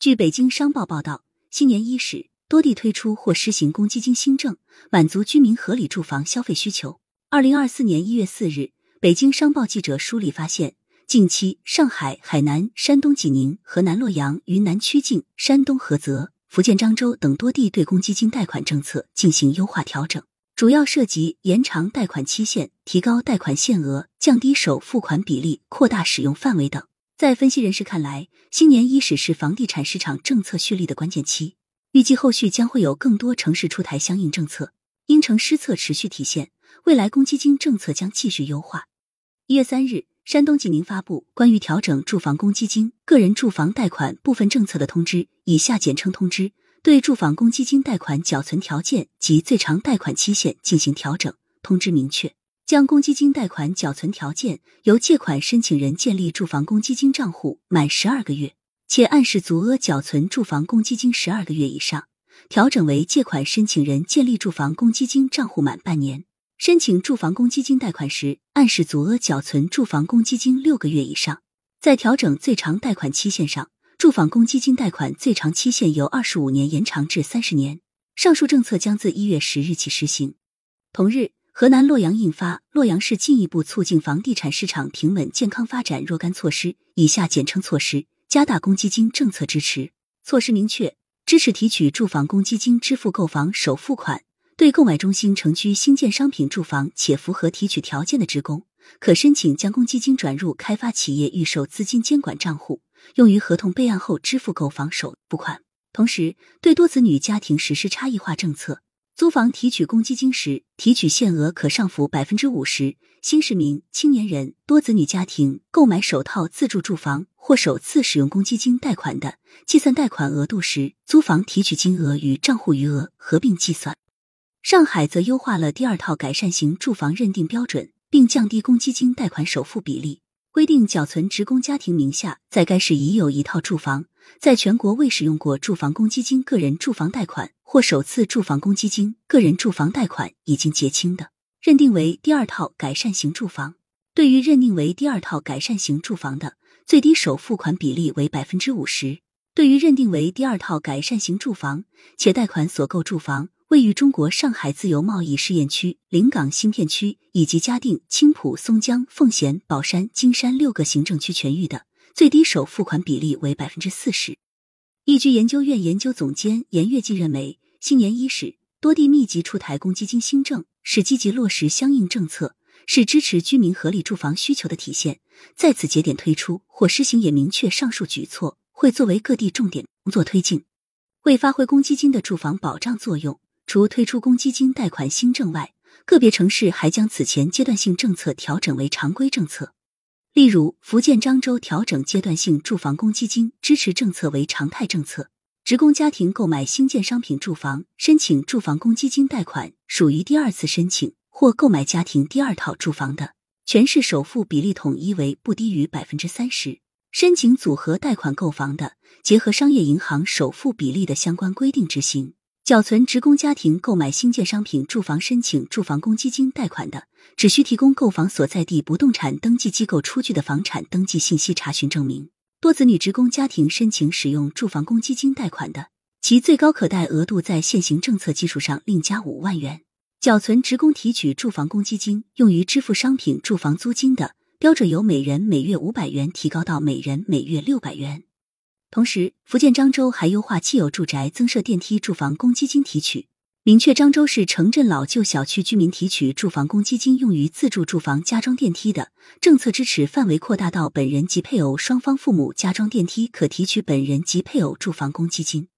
据北京商报报道，新年伊始，多地推出或施行公积金新政，满足居民合理住房消费需求。二零二四年一月四日，北京商报记者梳理发现，近期上海、海南、山东济宁、河南洛阳、云南曲靖、山东菏泽、福建漳州等多地对公积金贷款政策进行优化调整，主要涉及延长贷款期限、提高贷款限额、降低首付款比例、扩大使用范围等。在分析人士看来，新年伊始是房地产市场政策蓄力的关键期，预计后续将会有更多城市出台相应政策，因城施策持续体现。未来公积金政策将继续优化。一月三日，山东济宁发布关于调整住房公积金个人住房贷款部分政策的通知（以下简称通知），对住房公积金贷款缴存条件及最长贷款期限进行调整。通知明确，将公积金贷款缴存条件由借款申请人建立住房公积金账户满十二个月，且按时足额缴存住房公积金十二个月以上，调整为借款申请人建立住房公积金账户满半年。申请住房公积金贷款时，按时足额缴存住房公积金六个月以上。在调整最长贷款期限上，住房公积金贷款最长期限由二十五年延长至三十年。上述政策将自一月十日起实行。同日，河南洛阳印发《洛阳市进一步促进房地产市场平稳健康发展若干措施（以下简称措施）》，加大公积金政策支持。措施明确，支持提取住房公积金支付购房首付款。对购买中心城区新建商品住房且符合提取条件的职工，可申请将公积金转入开发企业预售资金监管账户，用于合同备案后支付购房首付款。同时，对多子女家庭实施差异化政策，租房提取公积金时，提取限额可上浮百分之五十。新市民、青年人、多子女家庭购买首套自住住房或首次使用公积金贷款的，计算贷款额度时，租房提取金额与账户余额合并计算。上海则优化了第二套改善型住房认定标准，并降低公积金贷款首付比例，规定缴存职工家庭名下在该市已有一套住房，在全国未使用过住房公积金个人住房贷款或首次住房公积金个人住房贷款已经结清的，认定为第二套改善型住房。对于认定为第二套改善型住房的，最低首付款比例为百分之五十。对于认定为第二套改善型住房且贷款所购住房。位于中国上海自由贸易试验区、临港新片区以及嘉定、青浦、松江、奉贤、宝山、金山六个行政区全域的最低首付款比例为百分之四十。易居研究院研究总监严跃进认为，新年伊始，多地密集出台公积金新政，是积极落实相应政策，是支持居民合理住房需求的体现。在此节点推出或施行，也明确上述举措会作为各地重点工作推进。为发挥公积金的住房保障作用。除推出公积金贷款新政外，个别城市还将此前阶段性政策调整为常规政策。例如，福建漳州调整阶段性住房公积金支持政策为常态政策。职工家庭购买新建商品住房申请住房公积金贷款，属于第二次申请或购买家庭第二套住房的，全市首付比例统一为不低于百分之三十。申请组合贷款购房的，结合商业银行首付比例的相关规定执行。缴存职工家庭购买新建商品住房申请住房公积金贷款的，只需提供购房所在地不动产登记机构出具的房产登记信息查询证明。多子女职工家庭申请使用住房公积金贷款的，其最高可贷额度在现行政策基础上另加五万元。缴存职工提取住房公积金用于支付商品住房租金的标准由每人每月五百元提高到每人每月六百元。同时，福建漳州还优化既有住宅增设电梯住房公积金提取，明确漳州市城镇老旧小区居民提取住房公积金用于自住住房加装电梯的政策支持范围扩大到本人及配偶双方父母加装电梯可提取本人及配偶住房公积金。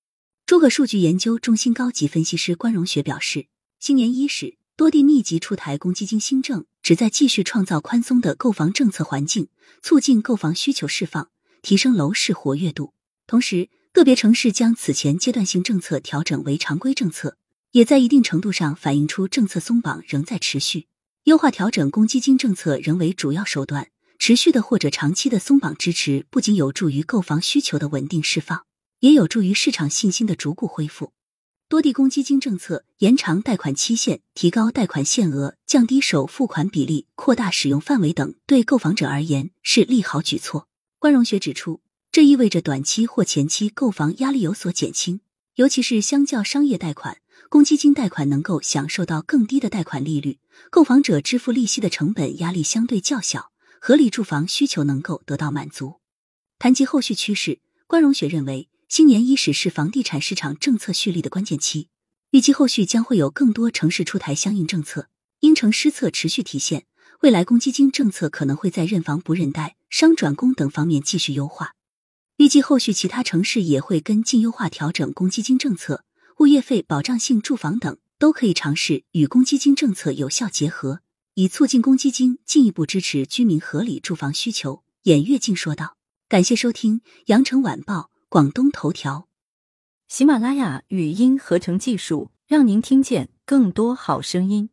诸葛数据研究中心高级分析师关荣学表示，新年伊始，多地密集出台公积金新政，旨在继续创造宽松的购房政策环境，促进购房需求释放，提升楼市活跃度。同时，个别城市将此前阶段性政策调整为常规政策，也在一定程度上反映出政策松绑仍在持续。优化调整公积金政策仍为主要手段，持续的或者长期的松绑支持，不仅有助于购房需求的稳定释放，也有助于市场信心的逐步恢复。多地公积金政策延长贷款期限、提高贷款限额、降低首付款比例、扩大使用范围等，对购房者而言是利好举措。关荣学指出。这意味着短期或前期购房压力有所减轻，尤其是相较商业贷款，公积金贷款能够享受到更低的贷款利率，购房者支付利息的成本压力相对较小，合理住房需求能够得到满足。谈及后续趋势，关荣雪认为，新年伊始是房地产市场政策蓄力的关键期，预计后续将会有更多城市出台相应政策，因城施策持续体现，未来公积金政策可能会在认房不认贷、商转公等方面继续优化。预计后续其他城市也会跟进优化调整公积金政策，物业费保障性住房等都可以尝试与公积金政策有效结合，以促进公积金进一步支持居民合理住房需求。演跃进说道：“感谢收听羊城晚报广东头条，喜马拉雅语音合成技术，让您听见更多好声音。”